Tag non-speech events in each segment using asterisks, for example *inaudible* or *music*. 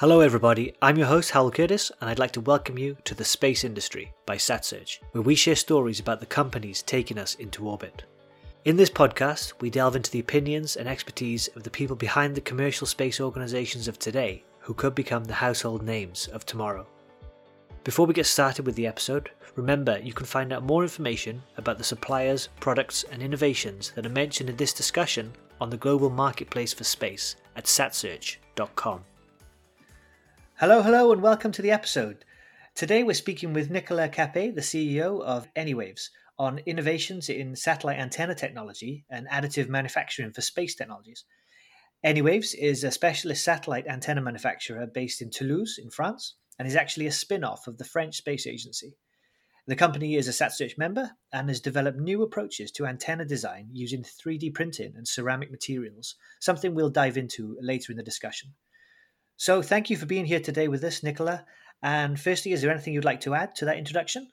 Hello, everybody. I'm your host, Hywel Curtis, and I'd like to welcome you to The Space Industry by SatSearch, where we share stories about the companies taking us into orbit. In this podcast, we delve into the opinions and expertise of the people behind the commercial space organizations of today who could become the household names of tomorrow. Before we get started with the episode, remember you can find out more information about the suppliers, products, and innovations that are mentioned in this discussion on the global marketplace for space at satsearch.com. Hello, hello, and welcome to the episode. Today we're speaking with Nicolas Capet, the CEO of Anywaves, on innovations in satellite antenna technology and additive manufacturing for space technologies. Anywaves is a specialist satellite antenna manufacturer based in Toulouse, in France, and is actually a spin off of the French Space Agency. The company is a SatSearch member and has developed new approaches to antenna design using 3D printing and ceramic materials, something we'll dive into later in the discussion. So thank you for being here today with us, Nicolas. And firstly, is there anything you'd like to add to that introduction?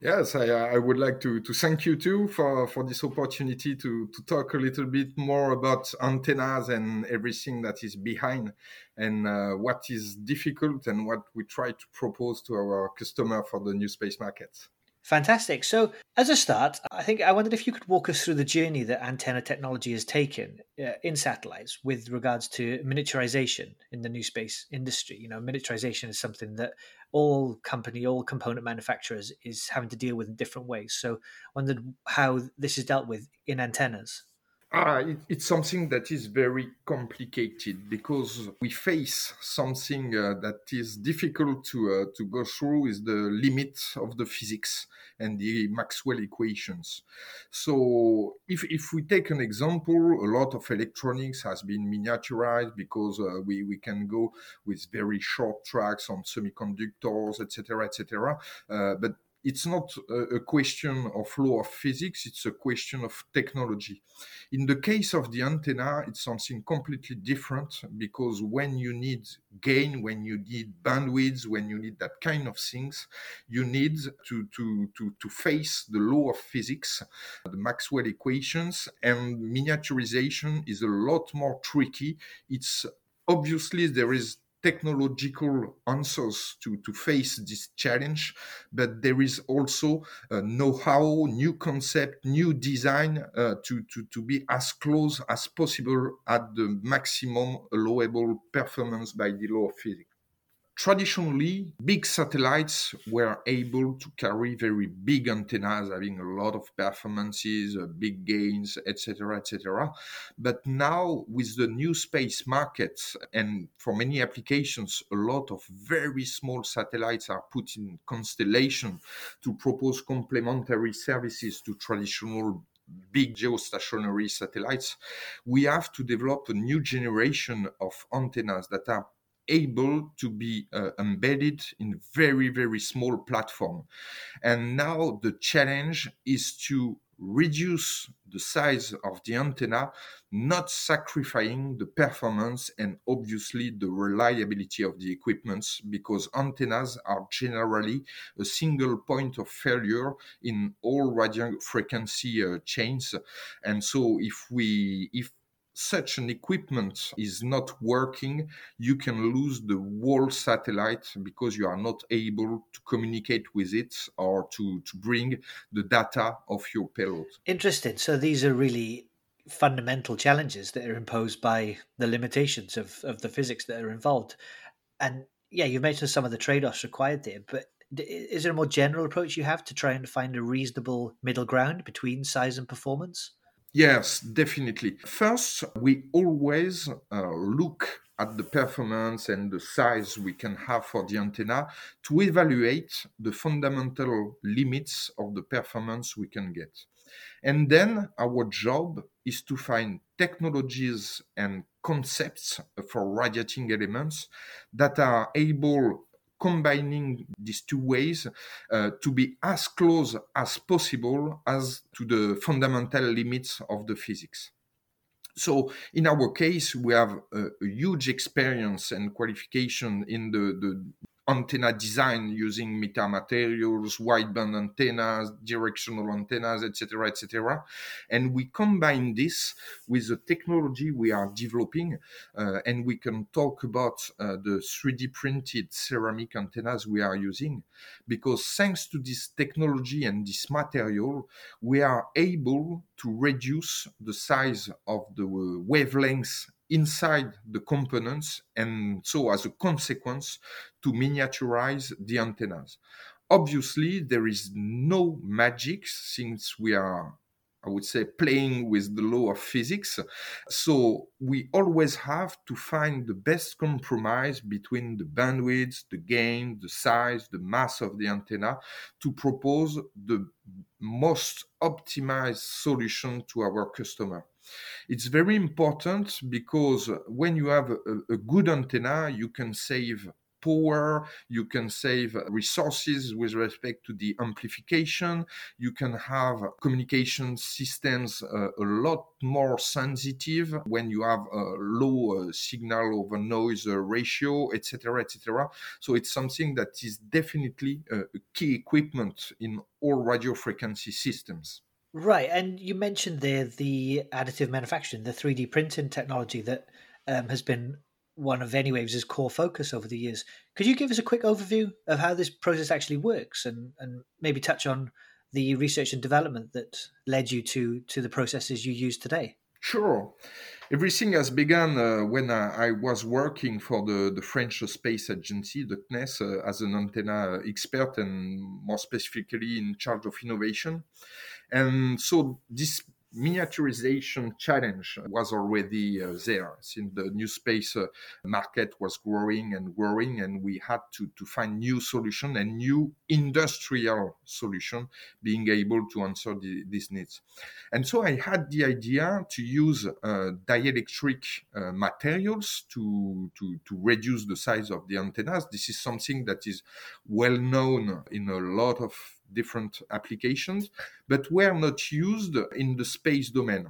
Yes, I, I would like to, to thank you too for, for this opportunity to, to talk a little bit more about antennas and everything that is behind and uh, what is difficult and what we try to propose to our customer for the new space markets. Fantastic. So, as a start, I think I wondered if you could walk us through the journey that antenna technology has taken uh, in satellites with regards to miniaturization in the new space industry. You know, miniaturization is something that all company, all component manufacturers is having to deal with in different ways. So, I wondered how this is dealt with in antennas. Ah, it, it's something that is very complicated because we face something uh, that is difficult to uh, to go through is the limit of the physics and the Maxwell equations. So if if we take an example, a lot of electronics has been miniaturized because uh, we we can go with very short tracks on semiconductors, etc., etc. Uh, but it's not a, question of law of physics, it's a question of technology. In the case of the antenna, it's something completely different because when you need gain, when you need bandwidth, when you need that kind of things, you need to, to, to, to face the law of physics, the Maxwell equations, and miniaturization is a lot more tricky. It's obviously there is technological answers to, to face this challenge, but there is also uh, know-how, new concept, new design uh, to, to, to be as close as possible at the maximum allowable performance by the law of physics traditionally, big satellites were able to carry very big antennas, having a lot of performances, uh, big gains, etc., etc. But now, with the new space markets, and for many applications, a lot of very small satellites are put in constellation to propose complementary services to traditional big geostationary satellites, we have to develop a new generation of antennas that are able to be uh, embedded in very very small platform. And now the challenge is to reduce the size of the antenna not sacrificing the performance and obviously the reliability of the equipments because antennas are generally a single point of failure in all radio frequency uh, chains. And so if we if such an equipment is not working, you can lose the whole satellite because you are not able to communicate with it or to, to bring the data of your payload. Interesting. So these are really fundamental challenges that are imposed by the limitations of, of the physics that are involved. And yeah, you've mentioned some of the trade offs required there, but is there a more general approach you have to try and find a reasonable middle ground between size and performance? Yes, definitely. First, we always uh, look at the performance and the size we can have for the antenna to evaluate the fundamental limits of the performance we can get. And then our job is to find technologies and concepts for radiating elements that are able combining these two ways uh, to be as close as possible as to the fundamental limits of the physics. So in our case, we have a, a huge experience and qualification in the, the antenna design using metamaterials, wideband antennas, directional antennas, etc., etc. And we combine this with the technology we are developing, uh, and we can talk about uh, the 3D printed ceramic antennas we are using, because thanks to this technology and this material, we are able to reduce the size of the wavelengths inside the components and so as a consequence to miniaturize the antennas. Obviously, there is no magic since we are I would say, playing with the law of physics. So we always have to find the best compromise between the bandwidth, the gain, the size, the mass of the antenna to propose the most optimized solution to our customer. It's very important because when you have a, a good antenna, you can save power, you can save resources with respect to the amplification, you can have communication systems uh, a lot more sensitive when you have a low uh, signal over noise uh, ratio, etc., etc. So it's something that is definitely a key equipment in all radio frequency systems. Right, and you mentioned there the additive manufacturing, the 3D printing technology that um, has been one of Anywaves' core focus over the years. Could you give us a quick overview of how this process actually works and, and maybe touch on the research and development that led you to, to the processes you use today? Sure. Everything has begun uh, when I, I, was working for the, the French space agency, the CNES, uh, as an antenna expert and more specifically in charge of innovation. And so this miniaturization challenge was already uh, there. Since the new space uh, market was growing and growing and we had to, to find new solution and new industrial solution being able to answer the, these needs. And so i had the idea to use uh, dielectric uh, materials to, to, to reduce the size of the antennas. This is something that is well known in a lot of different applications, but were not used in the space domain.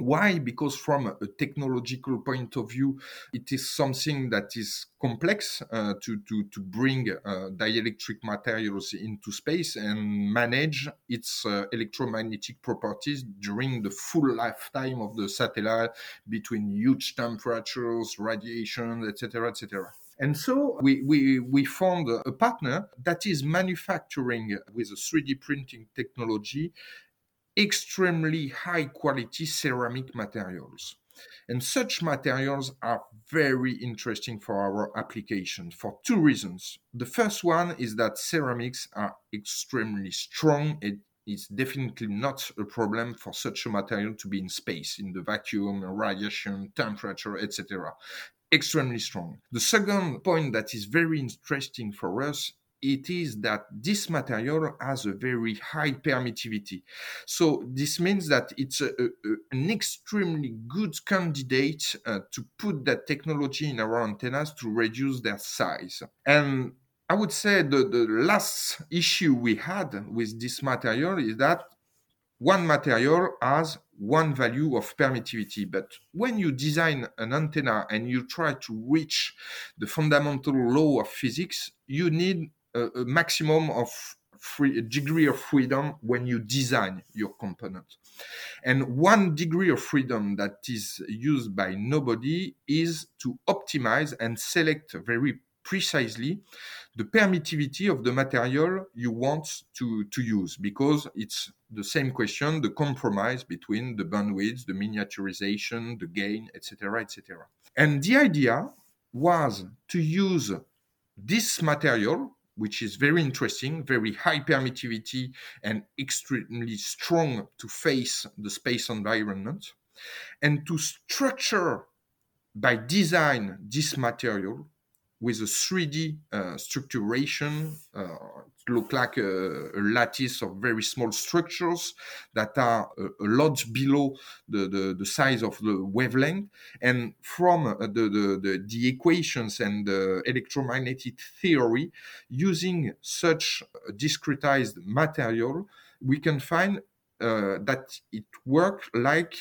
Why? Because from a technological point of view, it is something that is complex uh, to, to, to bring uh, dielectric materials into space and manage its uh, electromagnetic properties during the full lifetime of the satellite between huge temperatures, radiation, etc., etc. And so we, we, we found a partner that is manufacturing with a 3D printing technology extremely high quality ceramic materials. And such materials are very interesting for our application for two reasons. The first one is that ceramics are extremely strong. It is definitely not a problem for such a material to be in space, in the vacuum, radiation, temperature, etc extremely strong. The second point that is very interesting for us it is that this material has a very high permittivity. So this means that it's a, a, an extremely good candidate uh, to put that technology in our antennas to reduce their size. And I would say the, the last issue we had with this material is that one material has one value of permittivity. But when you design an antenna and you try to reach the fundamental law of physics, you need a, a maximum of free, degree of freedom when you design your component. And one degree of freedom that is used by nobody is to optimize and select very precisely the permittivity of the material you want to, to use because it's the same question the compromise between the bandwidth the miniaturization the gain etc etc and the idea was to use this material which is very interesting very high permittivity and extremely strong to face the space environment and to structure by design this material with a 3D uh, structuration. Uh, look like a, a, lattice of very small structures that are a, a lot below the, the, the, size of the wavelength. And from uh, the, the, the, the, equations and the electromagnetic theory, using such discretized material, we can find uh, that it works like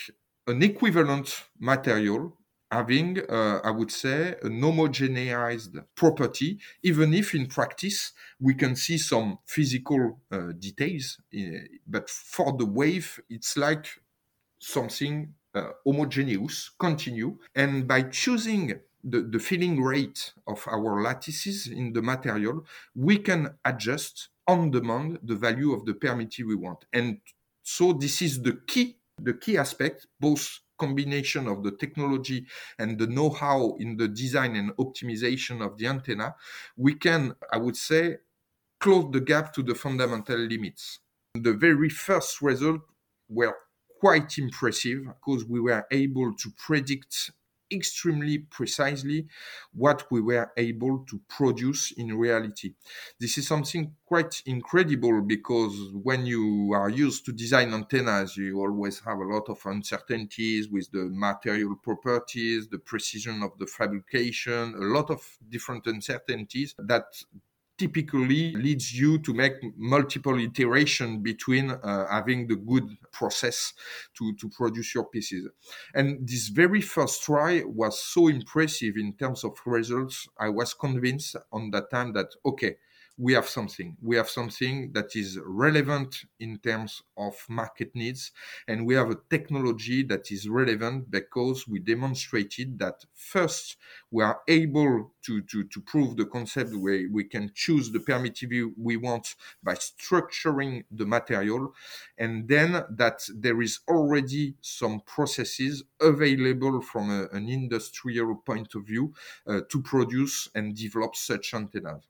an equivalent material having, uh, I would say, an homogenized property, even if in practice we can see some physical uh, details. Uh, but for the wave, it's like something uh, homogeneous, continue. And by choosing the, the filling rate of our lattices in the material, we can adjust on demand the value of the permittive we want. And so this is the key, the key aspect, both combination of the technology and the know-how in the design and optimization of the antenna, we can, I would say, close the gap to the fundamental limits. The very first result were quite impressive because we were able to predict extremely precisely what we were able to produce in reality. This is something quite incredible because when you are used to design antennas, you always have a lot of uncertainties with the material properties, the precision of the fabrication, a lot of different uncertainties that typically leads you to make multiple iteration between uh, having the good process to, to produce your pieces. And this very first try was so impressive in terms of results. I was convinced on that time that, okay, we have something. We have something that is relevant in terms of market needs, and we have a technology that is relevant because we demonstrated that first we are able to, to, to prove the concept where we can choose the permittivity we want by structuring the material, and then that there is already some processes available from a, an industrial point of view uh, to produce and develop such antennas.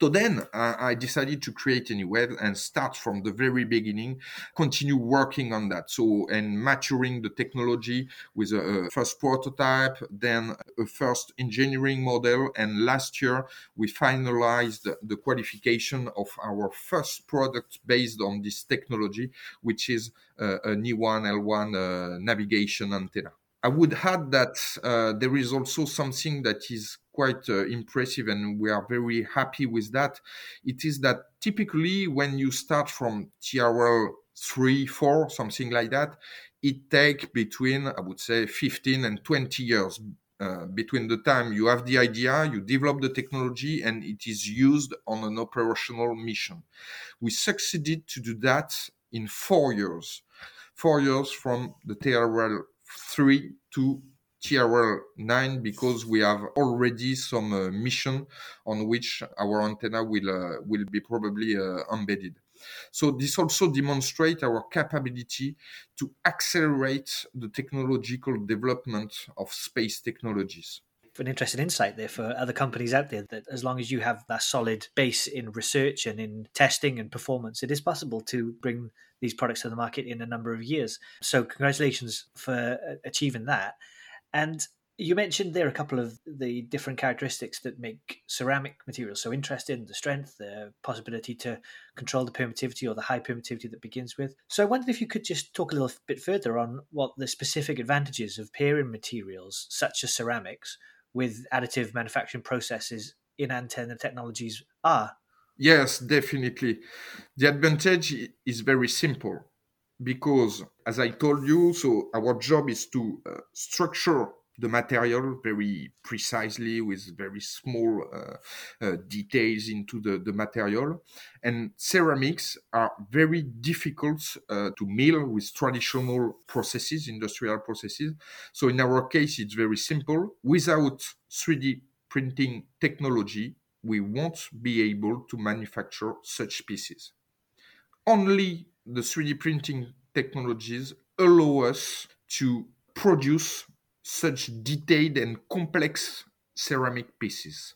So then uh, I decided to create Anywaves and start from the very beginning, continue working on that. So, and maturing the technology with a, a, first prototype, then a first engineering model. And last year we finalized the qualification of our first product based on this technology, which is uh, an E1 L1 uh, navigation antenna. I would add that uh, there is also something that is quite uh, impressive and we are very happy with that. It is that typically when you start from TRL 3, 4, something like that, it takes between, I would say, 15 and 20 years uh, between the time you have the idea, you develop the technology, and it is used on an operational mission. We succeeded to do that in four years. Four years from the TRL 3 to TRL 9 because we have already some uh, mission on which our antenna will uh, will be probably uh, embedded. So this also demonstrates our capability to accelerate the technological development of space technologies. An interesting insight there for other companies out there that as long as you have that solid base in research and in testing and performance, it is possible to bring these products to the market in a number of years. So, congratulations for uh, achieving that. And you mentioned there a couple of the different characteristics that make ceramic materials so interesting the strength, the possibility to control the permittivity or the high permittivity that begins with. So I wondered if you could just talk a little bit further on what the specific advantages of pairing materials such as ceramics with additive manufacturing processes in antenna technologies are. Yes, definitely. The advantage is very simple because, as I told you, so our job is to uh, structure the material very precisely with very small uh, uh, details into the, the material. And ceramics are very difficult uh, to mill with traditional processes, industrial processes. So in our case, it's very simple. Without 3D printing technology, we won't be able to manufacture such pieces. Only the 3D printing technologies allow us to produce such detailed and complex ceramic pieces.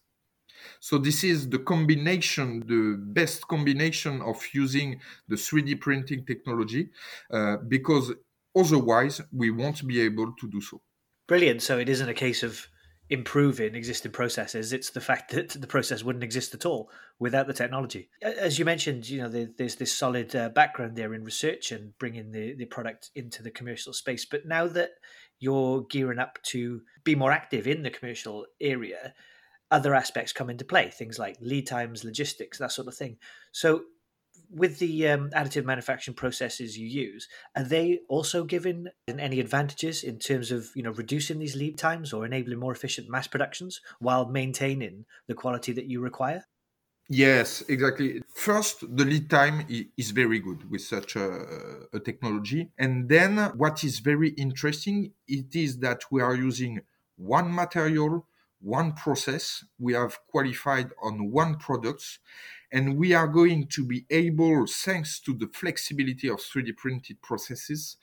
So this is the combination, the best combination of using the 3D printing technology, uh, because otherwise we won't be able to do so. Brilliant. So it isn't a case of improving existing processes. It's the fact that the process wouldn't exist at all without the technology. As you mentioned, you know, there's this solid uh, background there in research and bringing the, the product into the commercial space. But now that you're gearing up to be more active in the commercial area, other aspects come into play, things like lead times, logistics, that sort of thing. So with the um, additive manufacturing processes you use, are they also given any advantages in terms of you know reducing these lead times or enabling more efficient mass productions while maintaining the quality that you require? Yes, exactly. First, the lead time is very good with such a, a, technology. And then what is very interesting, it is that we are using one material, one process. We have qualified on one product and we are going to be able, thanks to the flexibility of 3D printed processes,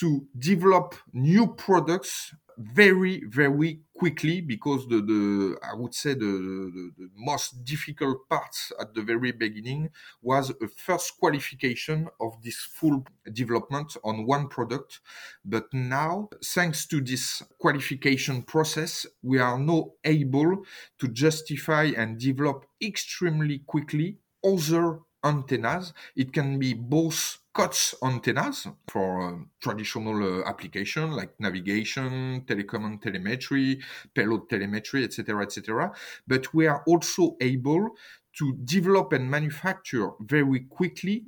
to develop new products very very quickly because the, the i would say the, the, the, most difficult parts at the very beginning was a first qualification of this full development on one product. But now thanks to this qualification process we are now able to justify and develop extremely quickly other antennas. It can be both COTS antennas for uh, traditional uh, application like navigation, telecom and telemetry, payload telemetry, etc., etc. But we are also able to develop and manufacture very quickly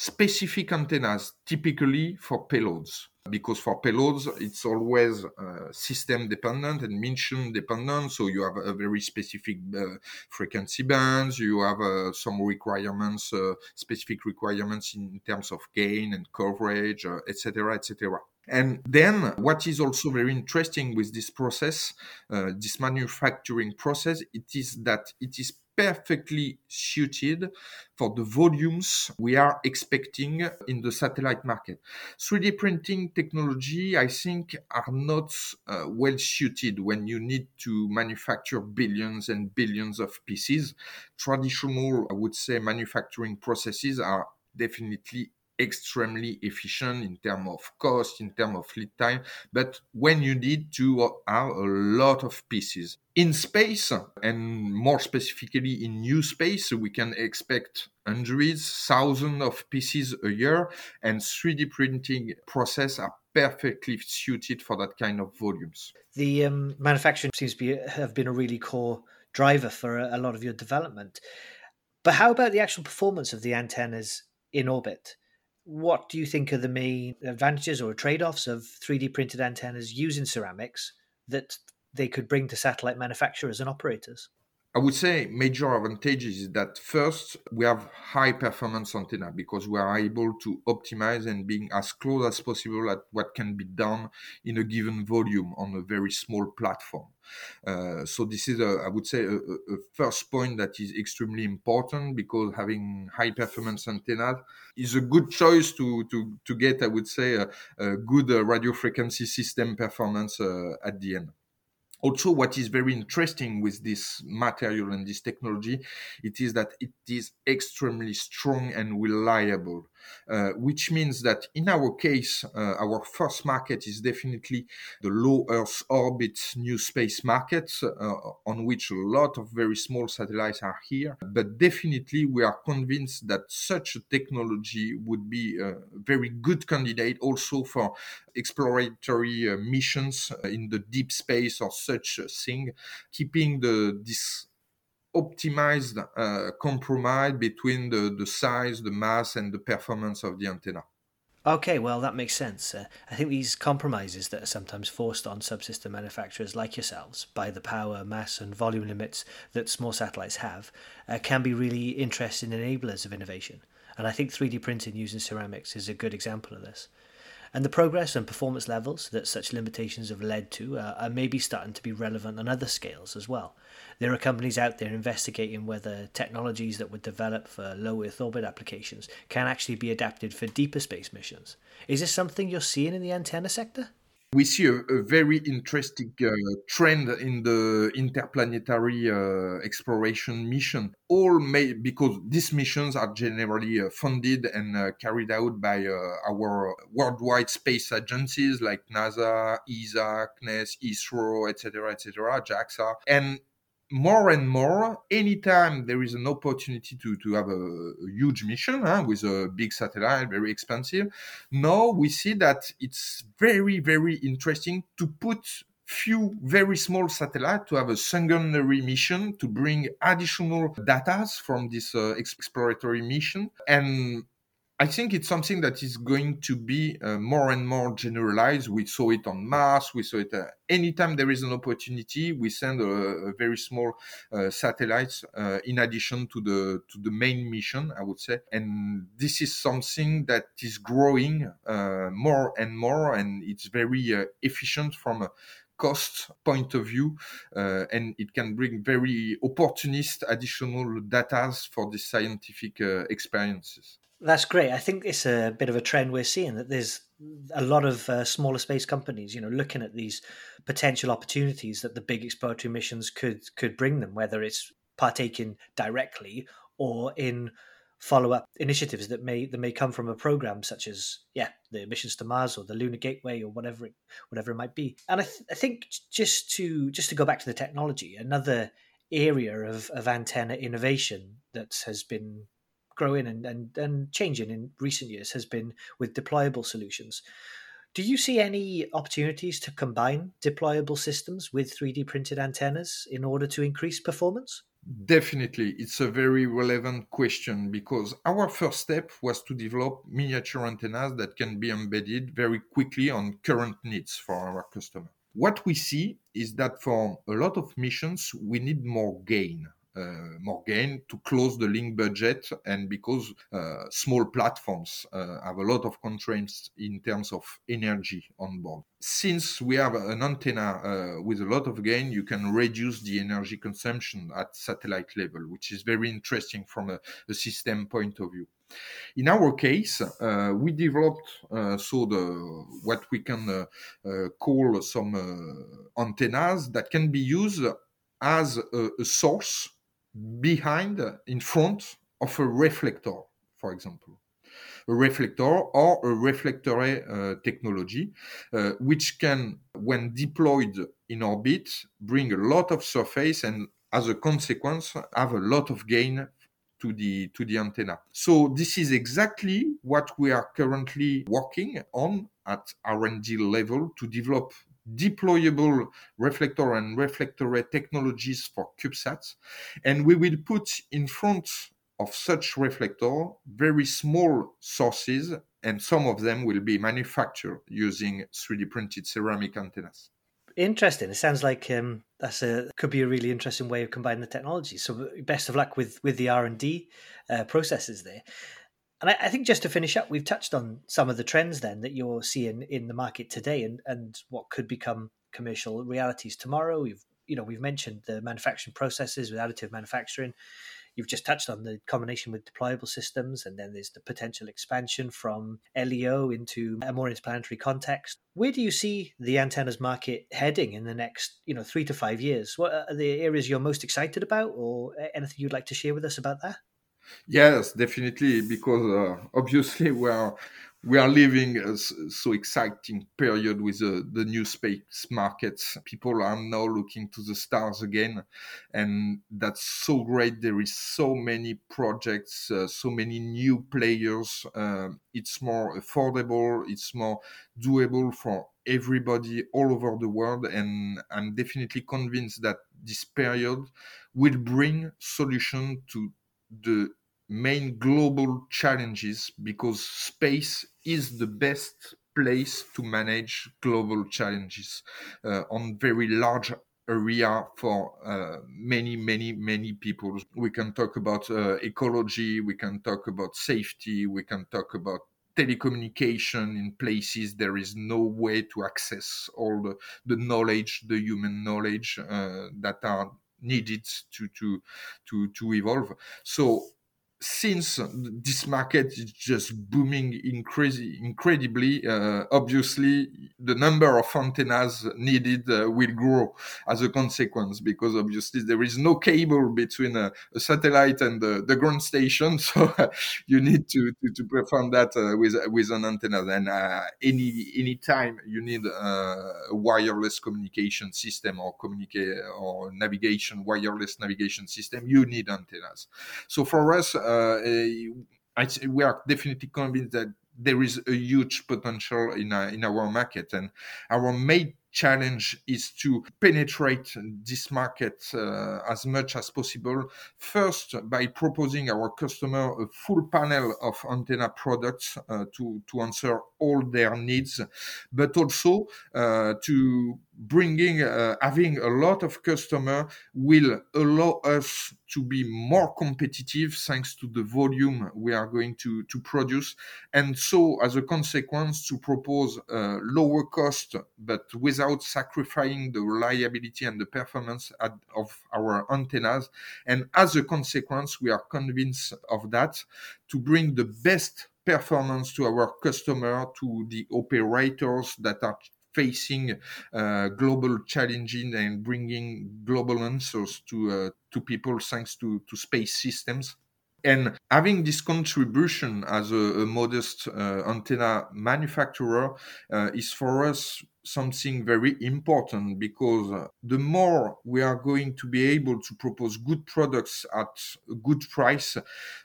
specific antennas, typically for payloads. Because for payloads it's always uh, system dependent and mission dependent. So you have a very specific uh, frequency bands. You have uh, some requirements uh, specific requirements in terms of gain and coverage etc uh, etc and then what is also very interesting with this process uh, this manufacturing process it is that it is perfectly suited for the volumes we are expecting in the satellite market. 3D printing technology, I think, are not uh, well suited when you need to manufacture billions and billions of pieces. Traditional, I would say, manufacturing processes are definitely extremely efficient in terms of cost, in terms of lead time, but when you need to have a lot of pieces. In space, and more specifically in new space, we can expect hundreds, thousands of pieces a year, and 3D printing process are perfectly suited for that kind of volumes. The um, manufacturing seems to be, have been a really core driver for a, a lot of your development. But how about the actual performance of the antennas in orbit? What do you think are the main advantages or trade offs of 3D printed antennas using ceramics that they could bring to satellite manufacturers and operators? I would say major advantages is that first we have high performance antenna because we are able to optimize and being as close as possible at what can be done in a given volume on a very small platform. Uh, so this is, a, I would say, a, a, first point that is extremely important because having high performance antenna is a good choice to to to get, I would say, a, a good uh, radio frequency system performance uh, at the end also what is very interesting with this material and this technology it is that it is extremely strong and reliable uh, which means that in our case, uh, our first market is definitely the low Earth orbit new space market, uh, on which a lot of very small satellites are here. But definitely, we are convinced that such a technology would be a very good candidate also for exploratory uh, missions in the deep space or such a thing, keeping the this optimized uh, compromise between the, the size, the mass, and the performance of the antenna. Okay, well, that makes sense. Uh, I think these compromises that are sometimes forced on subsystem manufacturers like yourselves by the power, mass, and volume limits that small satellites have uh, can be really interesting enablers of innovation. And I think 3D printing using ceramics is a good example of this and the progress and performance levels that such limitations have led to uh, are maybe starting to be relevant on other scales as well. There are companies out there investigating whether technologies that were developed for low Earth orbit applications can actually be adapted for deeper space missions. Is this something you're seeing in the antenna sector? We see a, a very interesting uh, trend in the interplanetary uh, exploration mission. All made because these missions are generally uh, funded and uh, carried out by uh, our worldwide space agencies like NASA, ESA, CNES, ISRO, etc., etc., JAXA, and more and more, anytime there is an opportunity to, to have a, a huge mission huh, with a big satellite, very expensive, now we see that it's very, very interesting to put few very small satellites to have a secondary mission to bring additional data from this uh, exploratory mission. And I think it's something that is going to be uh, more and more generalized. We saw it on Mars. We saw it uh, anytime there is an opportunity. We send a, a very small uh, satellites uh, in addition to the to the main mission, I would say. And this is something that is growing uh, more and more, and it's very uh, efficient from a cost point of view, uh, and it can bring very opportunist additional data for the scientific uh, experiences. That's great. I think it's a bit of a trend we're seeing that there's a lot of uh, smaller space companies, you know, looking at these potential opportunities that the big exploratory missions could could bring them, whether it's partaking directly or in follow up initiatives that may that may come from a program such as yeah the missions to Mars or the Lunar Gateway or whatever it, whatever it might be. And I, th- I think just to just to go back to the technology, another area of, of antenna innovation that has been growing and, and, and changing in recent years has been with deployable solutions. Do you see any opportunities to combine deployable systems with 3D printed antennas in order to increase performance? Definitely, it's a very relevant question because our first step was to develop miniature antennas that can be embedded very quickly on current needs for our customer. What we see is that for a lot of missions, we need more gain uh, more gain to close the link budget and because uh, small platforms uh, have a lot of constraints in terms of energy on board since we have an antenna uh, with a lot of gain, you can reduce the energy consumption at satellite level, which is very interesting from a, a system point of view. In our case, uh, we developed uh, so the what we can call some antennas that can be used as a, a source behind, in front of a reflector, for example. A reflector or a reflectarray uh, technology, uh, which can, when deployed in orbit, bring a lot of surface and, as a consequence, have a lot of gain to the to the antenna. So this is exactly what we are currently working on at R&D level to develop deployable reflector and reflector technologies for CubeSats. And we will put in front of such reflector very small sources, and some of them will be manufactured using 3D printed ceramic antennas. Interesting. It sounds like um, that's a could be a really interesting way of combining the technology. So, best of luck with with the R and D uh, processes there. And I, I, think just to finish up, we've touched on some of the trends then that you're seeing in the market today, and and what could become commercial realities tomorrow. We've you know we've mentioned the manufacturing processes with additive manufacturing. You've just touched on the combination with deployable systems, and then there's the potential expansion from LEO into a more interplanetary context. Where do you see the antennas market heading in the next, you know, three to five years? What are the areas you're most excited about, or anything you'd like to share with us about that? Yes, definitely, because uh, obviously we are we are living a so exciting period with the, the new space markets. People are now looking to the stars again, and that's so great. There is so many projects, uh, so many new players. Uh, it's more affordable. It's more doable for everybody all over the world, and I'm definitely convinced that this period will bring solution to the main global challenges because space is the best place to manage global challenges uh, on very large area for uh, many many many people. We can talk about uh, ecology we can talk about safety we can talk about telecommunication in places there is no way to access all the, the knowledge the human knowledge uh, that are needed to to to to evolve. So since this market is just booming incre- incredibly, uh, obviously the number of antennas needed uh, will grow as a consequence because obviously there is no cable between a, a satellite and the, the, ground station, *laughs* so you need to, to, to perform that uh, with with an antenna. And uh, any any time you need uh, a wireless communication system or communicate or navigation wireless navigation system, you need antennas. So for us uh, I, we are definitely convinced that there is a huge potential in, uh, in our market and our main challenge is to penetrate this market uh, as much as possible. First, by proposing our customer a full panel of antenna products uh, to, to answer all their needs, but also uh, to bringing uh, having a lot of customer will allow us to be more competitive thanks to the volume we are going to to produce. And so as a consequence to propose uh, lower cost but without sacrificing the reliability and the performance at, of our antennas. And as a consequence we are convinced of that to bring the best performance to our customer to the operators that are facing uh, global challenges and bringing global answers to uh, to people thanks to to space systems and having this contribution as a, a modest uh, antenna manufacturer uh, is for us something very important because uh, the more we are going to be able to propose good products at a good price,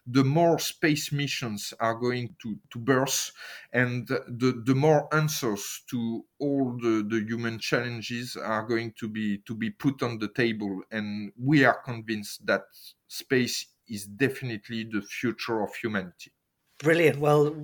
the more space missions are going to, to burst and the, the more answers to all the, the human challenges are going to be to be put on the table. And we are convinced that space is definitely the future of humanity. Brilliant. Well,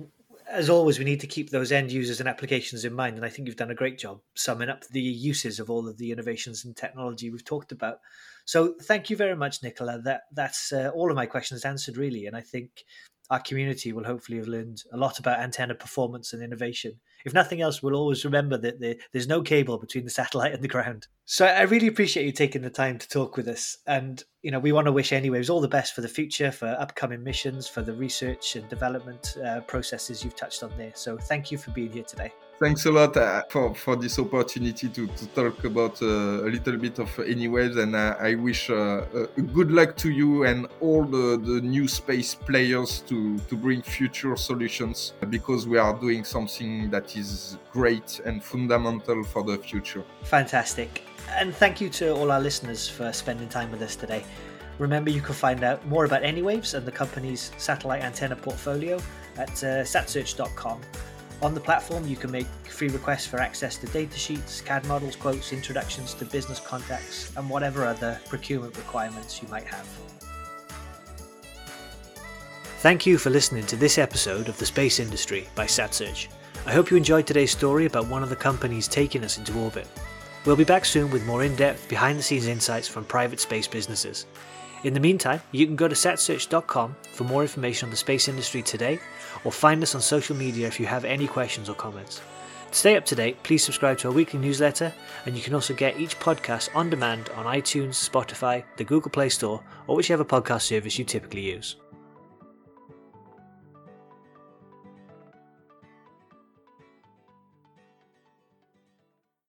as always, we need to keep those end users and applications in mind. And I think you've done a great job summing up the uses of all of the innovations and technology we've talked about. So thank you very much, Nicolas. That that's uh, all of my questions answered, really. And I think our community will hopefully have learned a lot about antenna performance and innovation. If nothing else, we'll always remember that the, there's no cable between the satellite and the ground. So I really appreciate you taking the time to talk with us. And, you know, we want to wish Anywaves all the best for the future, for upcoming missions, for the research and development uh, processes you've touched on there. So thank you for being here today thanks a lot uh, for, for this opportunity to, to talk about uh, a little bit of Anywaves, and uh, I wish uh, good luck to you and all the, the new space players to, to bring future solutions because we are doing something that is great and fundamental for the future. Fantastic. And thank you to all our listeners for spending time with us today. Remember, you can find out more about Anywaves and the company's satellite antenna portfolio at uh, satsearch.com on the platform, you can make free requests for access to datasheets, CAD models, quotes, introductions to business contacts, and whatever other procurement requirements you might have. Thank you for listening to this episode of The Space Industry by SatSearch. I hope you enjoyed today's story about one of the companies taking us into orbit. We'll be back soon with more in depth, behind the scenes insights from private space businesses. In the meantime, you can go to satsearch.com for more information on the space industry today, or find us on social media if you have any questions or comments. To stay up to date, please subscribe to our weekly newsletter, and you can also get each podcast on demand on iTunes, Spotify, the Google Play Store, or whichever podcast service you typically use.